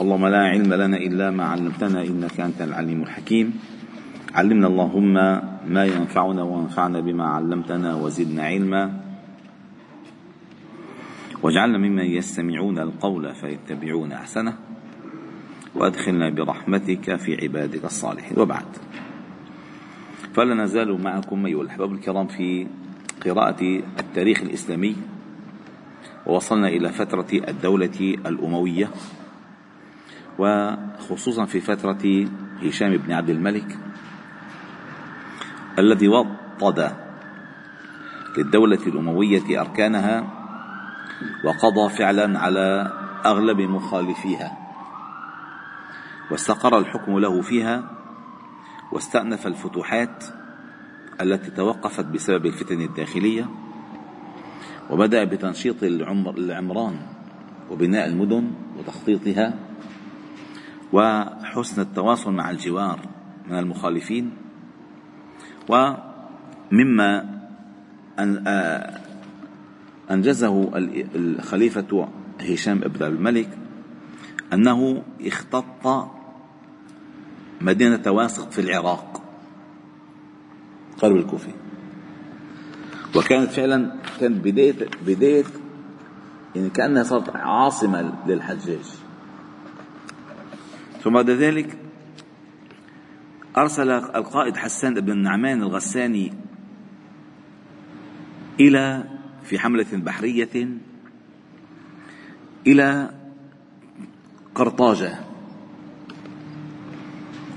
اللهم لا علم لنا إلا ما علمتنا إنك أنت العليم الحكيم. علمنا اللهم ما ينفعنا وانفعنا بما علمتنا وزدنا علما. واجعلنا ممن يستمعون القول فيتبعون أحسنه. وأدخلنا برحمتك في عبادك الصالحين. وبعد. فلا نزال معكم أيها الأحباب الكرام في قراءة التاريخ الإسلامي. ووصلنا إلى فترة الدولة الأموية. وخصوصا في فترة هشام بن عبد الملك الذي وطد للدولة الأموية أركانها وقضى فعلا على أغلب مخالفيها واستقر الحكم له فيها واستأنف الفتوحات التي توقفت بسبب الفتن الداخلية وبدأ بتنشيط العمران وبناء المدن وتخطيطها وحسن التواصل مع الجوار من المخالفين ومما أنجزه الخليفة هشام بن الملك أنه اختط مدينة واثق في العراق قلب الكوفي. وكانت فعلا كانت بداية بداية يعني كأنها صارت عاصمة للحجاج. ثم بعد ذلك أرسل القائد حسان بن النعمان الغساني إلى في حملة بحرية إلى قرطاجة.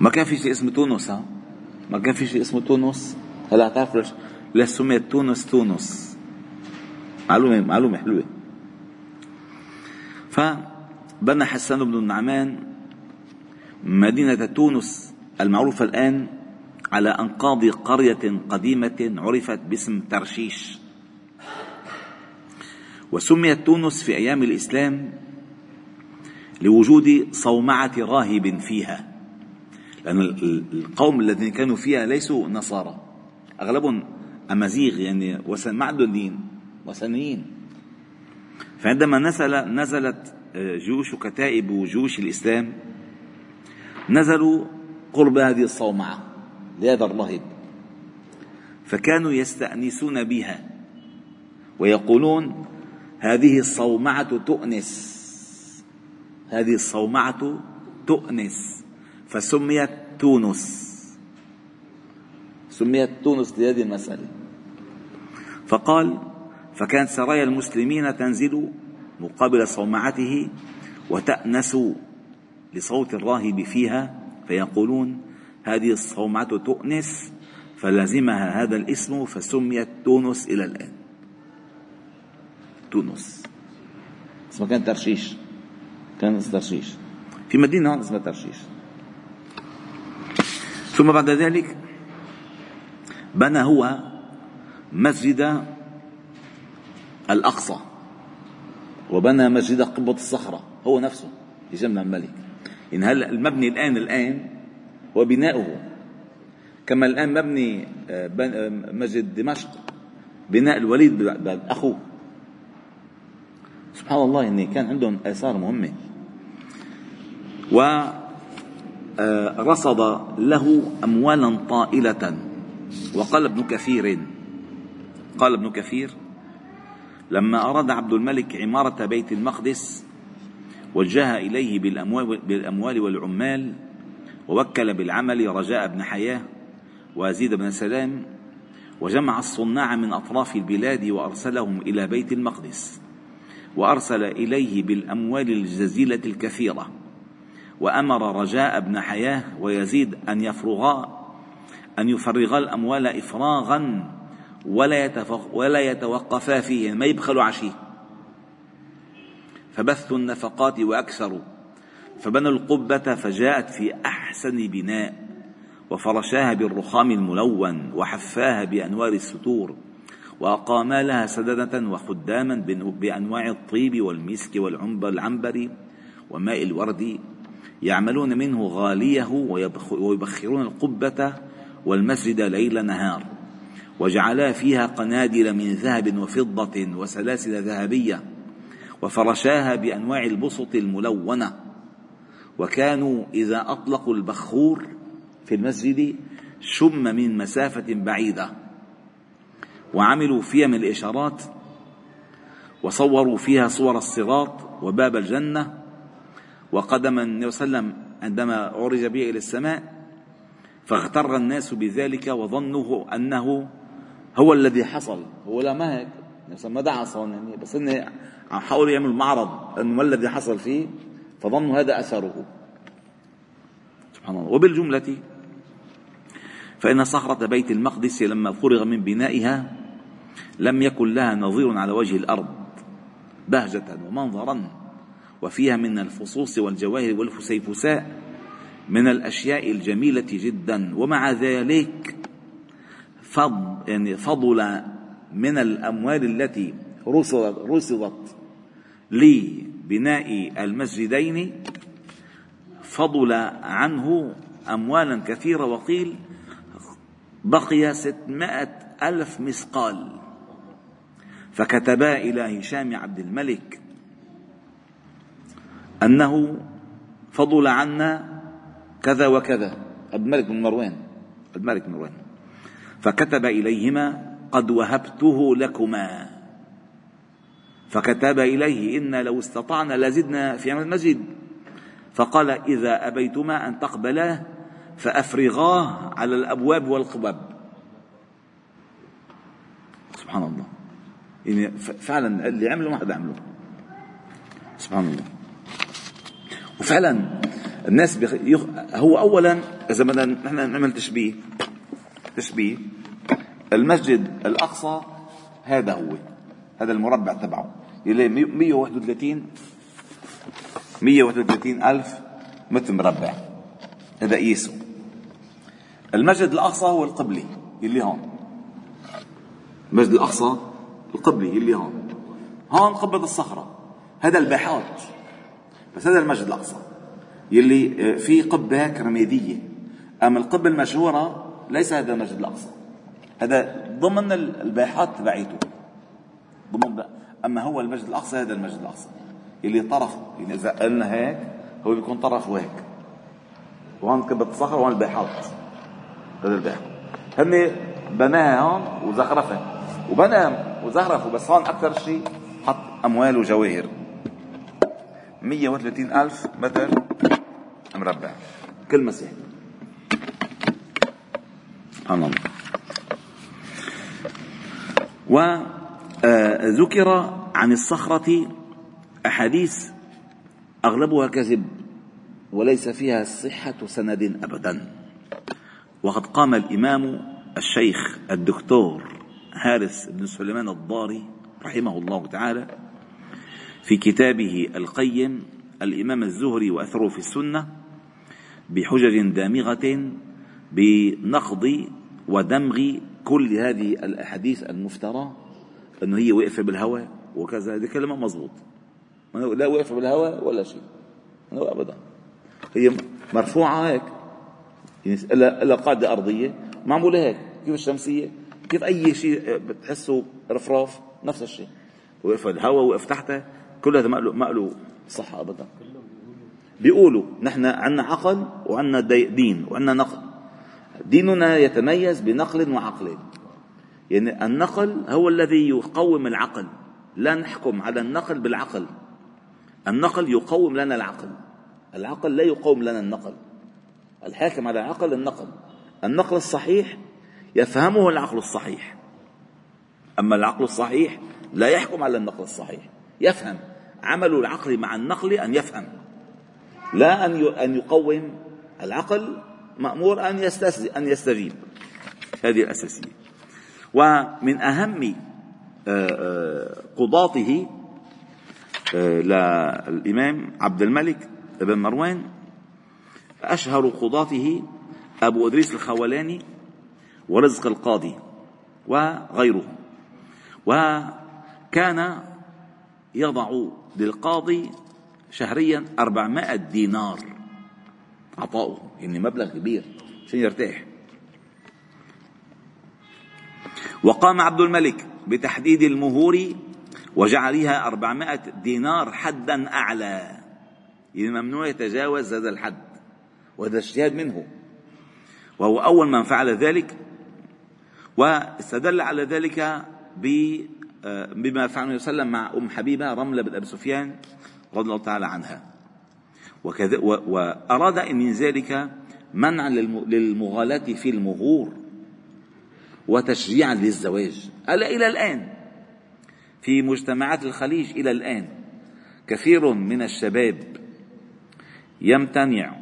ما كان في شيء اسمه تونس ها؟ ما كان في شيء اسمه تونس؟ هلا تعرف ليش ليش سميت تونس تونس. معلومة معلومة حلوة. فبنى حسان بن النعمان مدينة تونس المعروفة الآن على أنقاض قرية قديمة عرفت باسم ترشيش. وسميت تونس في أيام الإسلام لوجود صومعة راهب فيها لأن القوم الذين كانوا فيها ليسوا نصارى. أغلبهم أمازيغ يعني ما عندهم دين وثنيين فعندما نزل نزلت آه، جيوش كتائب وجيوش الإسلام نزلوا قرب هذه الصومعة لهذا الراهب فكانوا يستأنسون بها ويقولون هذه الصومعة تؤنس. هذه الصومعة تؤنس. فسميت تونس. سميت تونس لهذه المسألة. فقال فكانت سرايا المسلمين تنزل مقابل صومعته وتأنس لصوت الراهب فيها فيقولون هذه الصومعة تؤنس فلزمها هذا الاسم فسميت تونس إلى الآن. تونس. اسمها كان ترشيش. كان ترشيش. في مدينة اسمها ترشيش. ثم بعد ذلك بنى هو مسجد الأقصى وبنى مسجد قبة الصخرة هو نفسه هشام الملك. إن هلا المبني الآن الآن هو بناؤه كما الآن مبني آه، آه، مسجد دمشق بناء الوليد أخوه. سبحان الله يعني كان عندهم آثار مهمة. ورصد آه، له أموالا طائلة. وقال ابن كثير قال ابن كثير لما أراد عبد الملك عمارة بيت المقدس وجه إليه بالأموال, والعمال ووكل بالعمل رجاء بن حياة ويزيد بن سلام وجمع الصناع من أطراف البلاد وأرسلهم إلى بيت المقدس وأرسل إليه بالأموال الجزيلة الكثيرة وأمر رجاء بن حياة ويزيد أن يفرغا أن يفرغا الأموال إفراغا ولا, ولا يتوقفا فيه ما يبخلوا عشيه. فبثوا النفقات وأكثروا. فبنوا القبة فجاءت في أحسن بناء وفرشاها بالرخام الملون وحفاها بأنوار الستور وأقاما لها سدنة وخداما بأنواع الطيب والمسك والعنبر وماء الورد يعملون منه غاليه ويبخرون القبة والمسجد ليل نهار. وجعلا فيها قنادل من ذهب وفضة وسلاسل ذهبية وفرشاها بأنواع البسط الملونة. وكانوا إذا أطلقوا البخور في المسجد شم من مسافة بعيدة. وعملوا فيها من الإشارات. وصوروا فيها صور الصراط وباب الجنة. وقدم النبي صلى الله عليه وسلم عندما عرج به إلى السماء فاغتر الناس بذلك وظنوا أنه هو الذي حصل. هو لا ما هيك ما دعا يعني بس عم حاولوا يعملوا معرض انه ما الذي حصل فيه فظنوا هذا أثره. سبحان الله. وبالجملة فإن صخرة بيت المقدس لما فرغ من بنائها لم يكن لها نظير على وجه الأرض بهجة ومنظرا وفيها من الفصوص والجواهر والفسيفساء من الأشياء الجميلة جدا. ومع ذلك فض يعني فضل من الأموال التي رصدت رصدت لبناء المسجدين فضل عنه أموالا كثيرة وقيل بقي ستمائة ألف مثقال. فكتبا إلى هشام عبد الملك أنه فضل عنا كذا وكذا. عبد الملك بن مروان. عبد الملك بن مروان. فكتب إليهما قد وهبته لكما. فكتب إليه إن لو استطعنا لزدنا في عمل المسجد. فقال إذا أبيتما أن تقبلاه فأفرغاه على الأبواب والقباب. سبحان الله. يعني فعلا اللي عمله ما حدا عمله. سبحان الله. وفعلا الناس بيخ... يخ... هو اولا إذا بدنا نحن نعمل تشبيه تشبيه المسجد الأقصى هذا هو هذا المربع تبعه. يلي 131 131 ألف متر مربع. هذا قيسه المسجد الأقصى هو القبلي اللي هون. المسجد الأقصى القبلي اللي هون. هون قبة الصخرة. هذا الباحات بس هذا المسجد الأقصى. يلي فيه قبة هيك رمادية أما القبة المشهورة ليس هذا المسجد الأقصى. هذا ضمن الباحات تبعيته. ضمن أما هو المسجد الأقصى هذا المسجد الأقصى. اللي طرف يعني إذا قلنا هيك هو بيكون طرفه هيك وهون كبت الصخر وهون الباحات هذا الباحات هن بناها هون وزخرفها. وبنى وزخرفه بس هون أكثر شيء حط أموال وجواهر. 130 ألف متر مربع. كل مسيح. سبحان الله و آه، ذكر عن الصخرة أحاديث أغلبها كذب وليس فيها صحة سند أبدا. وقد قام الإمام الشيخ الدكتور حارس بن سليمان الضاري رحمه الله تعالى في كتابه القيم الإمام الزهري وأثره في السنة بحجج دامغة بنقض ودمغ كل هذه الأحاديث المفترى أنه هي واقفه بالهواء وكذا. هذه كلمة مضبوط لا واقفه بالهواء ولا شيء. ابدا. هي مرفوعة هيك. يعني الا قاعدة أرضية. معمولة هيك. كيف الشمسية؟ كيف أي شيء بتحسه رفراف؟ نفس الشيء. وقف الهواء وقف تحته. كل هذا ما له صحه ابدا. بيقولوا نحن عندنا عقل وعندنا دين وعندنا نقل. ديننا يتميز بنقل وعقل. يعني النقل هو الذي يقوم العقل. لا نحكم على النقل بالعقل. النقل يقوم لنا العقل. العقل لا يقوم لنا النقل. الحاكم على العقل النقل. النقل الصحيح يفهمه العقل الصحيح. أما العقل الصحيح لا يحكم على النقل الصحيح. يفهم. عمل العقل مع النقل أن يفهم. لا أن أن يقوم العقل مأمور أن أن يستجيب. هذه الأساسية. ومن أهم آه، آه، قضاته آه، للإمام عبد الملك بن مروان أشهر قضاته أبو إدريس الخولاني ورزق القاضي وغيرهم وكان يضع للقاضي شهريا أربعمائة دينار. عطاؤه يعني مبلغ كبير. عشان يرتاح؟ وقام عبد الملك بتحديد المهور وجعلها أربعمائة دينار حدا أعلى. يعني ممنوع يتجاوز هذا الحد وهذا اجتهاد منه. وهو أول من فعل ذلك واستدل على ذلك آه، بما فعل النبي صلى الله عليه وسلم مع أم حبيبة رملة بن أبي سفيان رضي الله تعالى عنها. وكذا وأراد من ذلك منعا للمغالاة في المغور وتشجيعا للزواج. ألا إلى الآن. في مجتمعات الخليج إلى الآن كثير من الشباب يمتنع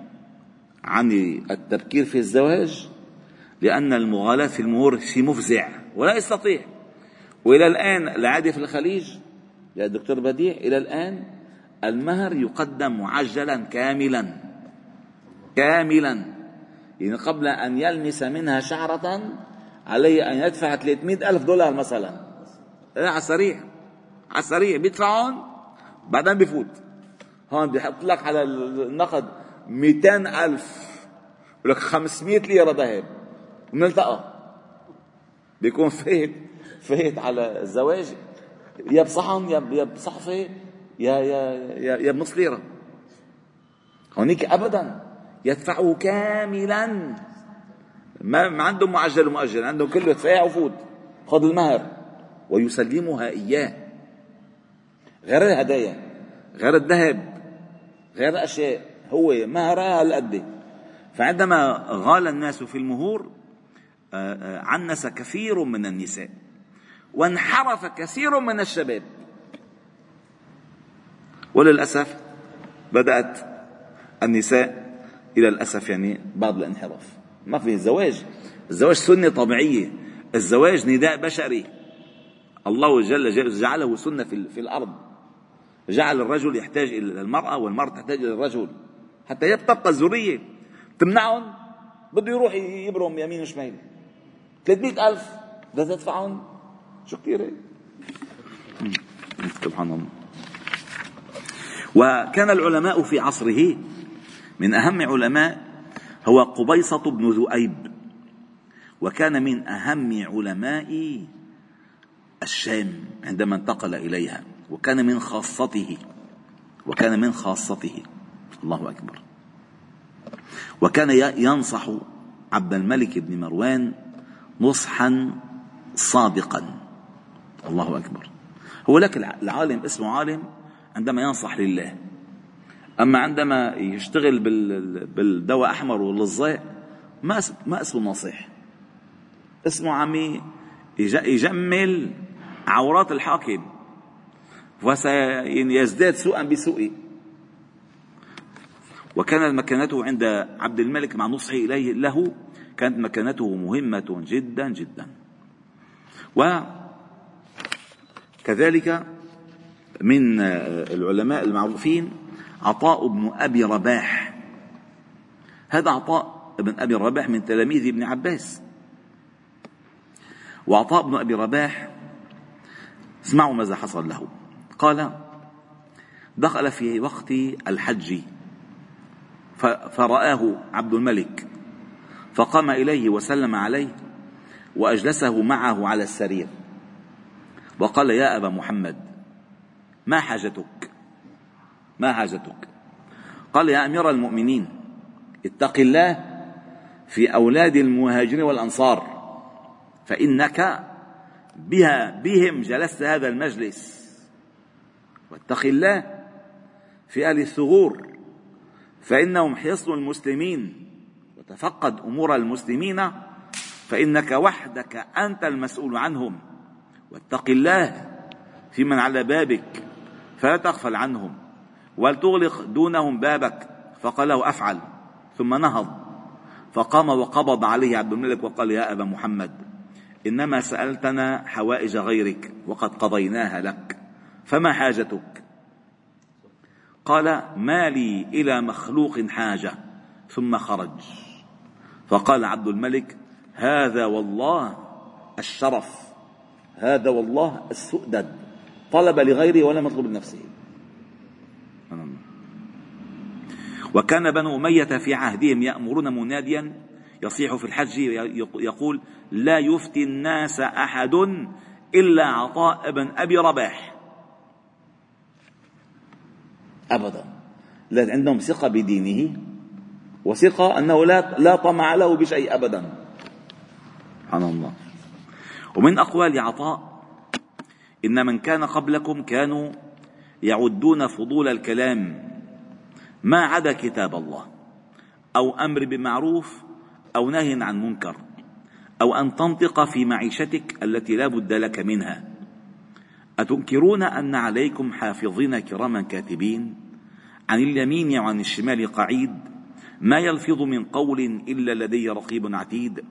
عن التبكير في الزواج لأن المغالاة في المهور شيء مفزع ولا يستطيع. وإلى الآن العادة في الخليج يا دكتور بديع إلى الآن المهر يقدم معجلا كاملا. كاملا. يعني قبل أن يلمس منها شعرة عليه أن يدفع 300 ألف دولار مثلا. لا على السريع. على السريع بيدفعون بعدين بفوت هون بيحط لك على النقد 200 ألف. لك 500 ليرة ذهب ونلتقى. بيكون فايت فايت على الزواج. يا بصحن يا بصحفة يا يا يا, يا بنص ليرة هونيك أبدا. يدفعه كاملا. ما ما عندهم معجل ومؤجل عندهم كله دفاع وفوت خذ المهر. ويسلمها إياه. غير الهدايا غير الذهب غير الأشياء هو مهرها هالقد فعندما غال الناس في المهور آه، آه، عنس كثير من النساء. وانحرف كثير من الشباب. وللأسف بدأت النساء إلى الأسف يعني بعض الانحراف. ما في الزواج. الزواج سنة طبيعية. الزواج نداء بشري. الله جل جعله سنة في الأرض. جعل الرجل يحتاج إلى المرأة والمرأة تحتاج إلى الرجل. حتى تبقى الذرية تمنعهم. بده يروح يبرم يمين وشمال. 300 ألف. بدها تدفعهم. شو كثير سبحان الله. وكان العلماء في عصره من أهم علماء هو قبيصة بن ذؤيب وكان من أهم علماء الشام عندما انتقل إليها وكان من خاصته وكان من خاصته الله أكبر. وكان ينصح عبد الملك بن مروان نصحا صادقا الله أكبر. هو لك العالم اسمه عالم عندما ينصح لله. أما عندما يشتغل بالدواء أحمر واللظاء ما ما أسمه ناصح أسمه عمي يجمل عورات الحاكم. وسيزداد سوءا بسوء. وكانت مكانته عند عبد الملك مع نصحه إليه له كانت مكانته مهمة جدا جدا. وكذلك من العلماء المعروفين عطاء بن أبي رباح. هذا عطاء بن أبي رباح من تلاميذ ابن عباس. وعطاء بن أبي رباح اسمعوا ماذا حصل له. قال دخل في وقت الحج فرآه عبد الملك فقام إليه وسلم عليه وأجلسه معه على السرير. وقال يا أبا محمد ما حاجتك؟ ما حاجتك؟ قال يا أمير المؤمنين اتق الله في أولاد المهاجرين والأنصار فإنك بها بهم جلست هذا المجلس. واتق الله في أهل الثغور فإنهم حصن المسلمين. وتفقد أمور المسلمين فإنك وحدك أنت المسؤول عنهم. واتق الله في من على بابك. فلا تغفل عنهم ولتغلق دونهم بابك. فقال له أفعل. ثم نهض. فقام وقبض عليه عبد الملك وقال يا أبا محمد إنما سألتنا حوائج غيرك وقد قضيناها لك فما حاجتك؟ قال ما لي إلى مخلوق حاجة. ثم خرج. فقال عبد الملك هذا والله الشرف هذا والله السؤدد. طلب لغيره ولم يطلب لنفسه. وكان بنو أمية في عهدهم يأمرون مناديا يصيح في الحج يقول لا يفتي الناس أحد إلا عطاء بن أبي رباح. أبدا. عندهم ثقة بدينه وثقة أنه لا لا طمع له بشيء أبدا. سبحان الله. ومن أقوال عطاء إن من كان قبلكم كانوا يعدون فضول الكلام. ما عدا كتاب الله. أو أمر بمعروف أو نهي عن منكر. أو أن تنطق في معيشتك التي لا بد لك منها. أتنكرون أن عليكم حافظين كراما كاتبين؟ عن اليمين وعن الشمال قعيد. ما يلفظ من قول إلا لدي رقيب عتيد.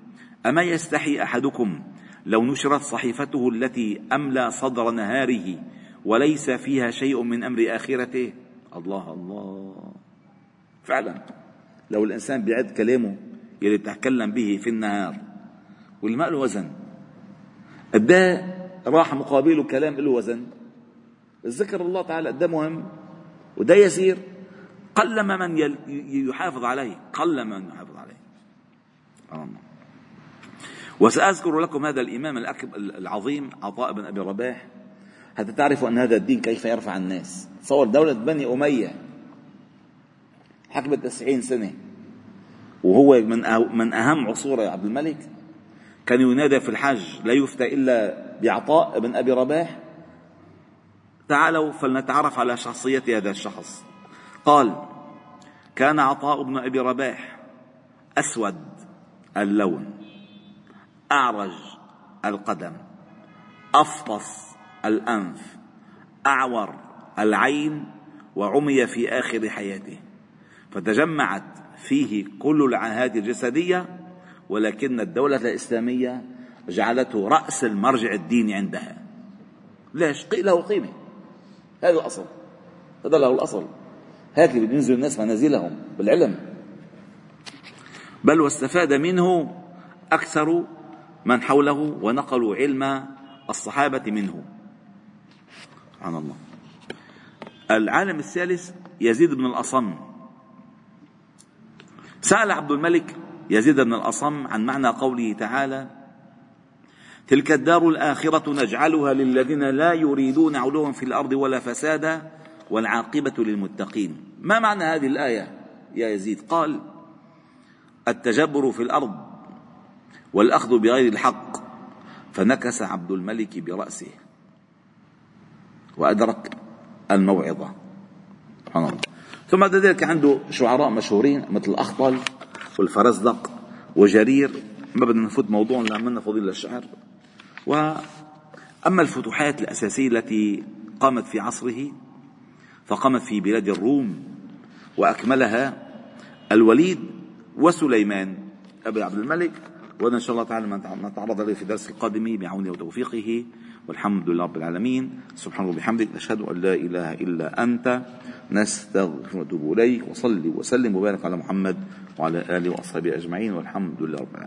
أما يستحي أحدكم لو نشرت صحيفته التي أملى صدر نهاره وليس فيها شيء من أمر آخرته الله الله. فعلا لو الإنسان بيعد كلامه يلي تكلم به في النهار واللي ما له وزن قد راح مقابله كلام له وزن؟ ذكر الله تعالى قد مهم؟ وده يسير؟ قلما من يحافظ عليه قلما من يحافظ عليه. وسأذكر لكم هذا الإمام العظيم عطاء بن أبي رباح. حتى تعرفوا أن هذا الدين كيف يرفع الناس. تصور دولة بني أمية. حكمت تسعين سنة. وهو من من أهم عصور عبد الملك. كان ينادى في الحج لا يفتى إلا بعطاء بن أبي رباح. تعالوا فلنتعرف على شخصية هذا الشخص. قال كان عطاء بن أبي رباح أسود اللون. أعرج القدم أفطس الأنف أعور العين وعمي في آخر حياته فتجمعت فيه كل العاهات الجسدية ولكن الدولة الإسلامية جعلته رأس المرجع الديني عندها. ليش؟ له قيمة. هذا الأصل. هذا له الأصل. هيك بينزل الناس منازلهم بالعلم. بل واستفاد منه أكثر من حوله ونقلوا علم الصحابة منه. سبحان الله. العالم الثالث يزيد بن الأصم. سأل عبد الملك يزيد بن الأصم عن معنى قوله تعالى تلك الدار الآخرة نجعلها للذين لا يريدون علوا في الأرض ولا فسادا والعاقبة للمتقين. ما معنى هذه الآية يا يزيد؟ قال التجبر في الأرض والأخذ بغير الحق. فنكس عبد الملك برأسه. وأدرك الموعظة. سبحان الله. ثم بعد ذلك عنده شعراء مشهورين مثل الأخطل والفرزدق وجرير. ما بدنا نفوت موضوع لا منا فضيل للشعر وأما الفتوحات الأساسية التي قامت في عصره فقامت في بلاد الروم وأكملها الوليد وسليمان أبي عبد الملك. وهذا إن شاء الله تعالى ما نتعرض عليه في الدرس القادم بعونه وتوفيقه. والحمد لله رب العالمين. سبحان الله وبحمدك أشهد أن لا إله إلا أنت. نستغفرك ونتوب إليك. وصلي وسلم وبارك على محمد وعلى آله وأصحابه أجمعين. والحمد لله رب العالمين.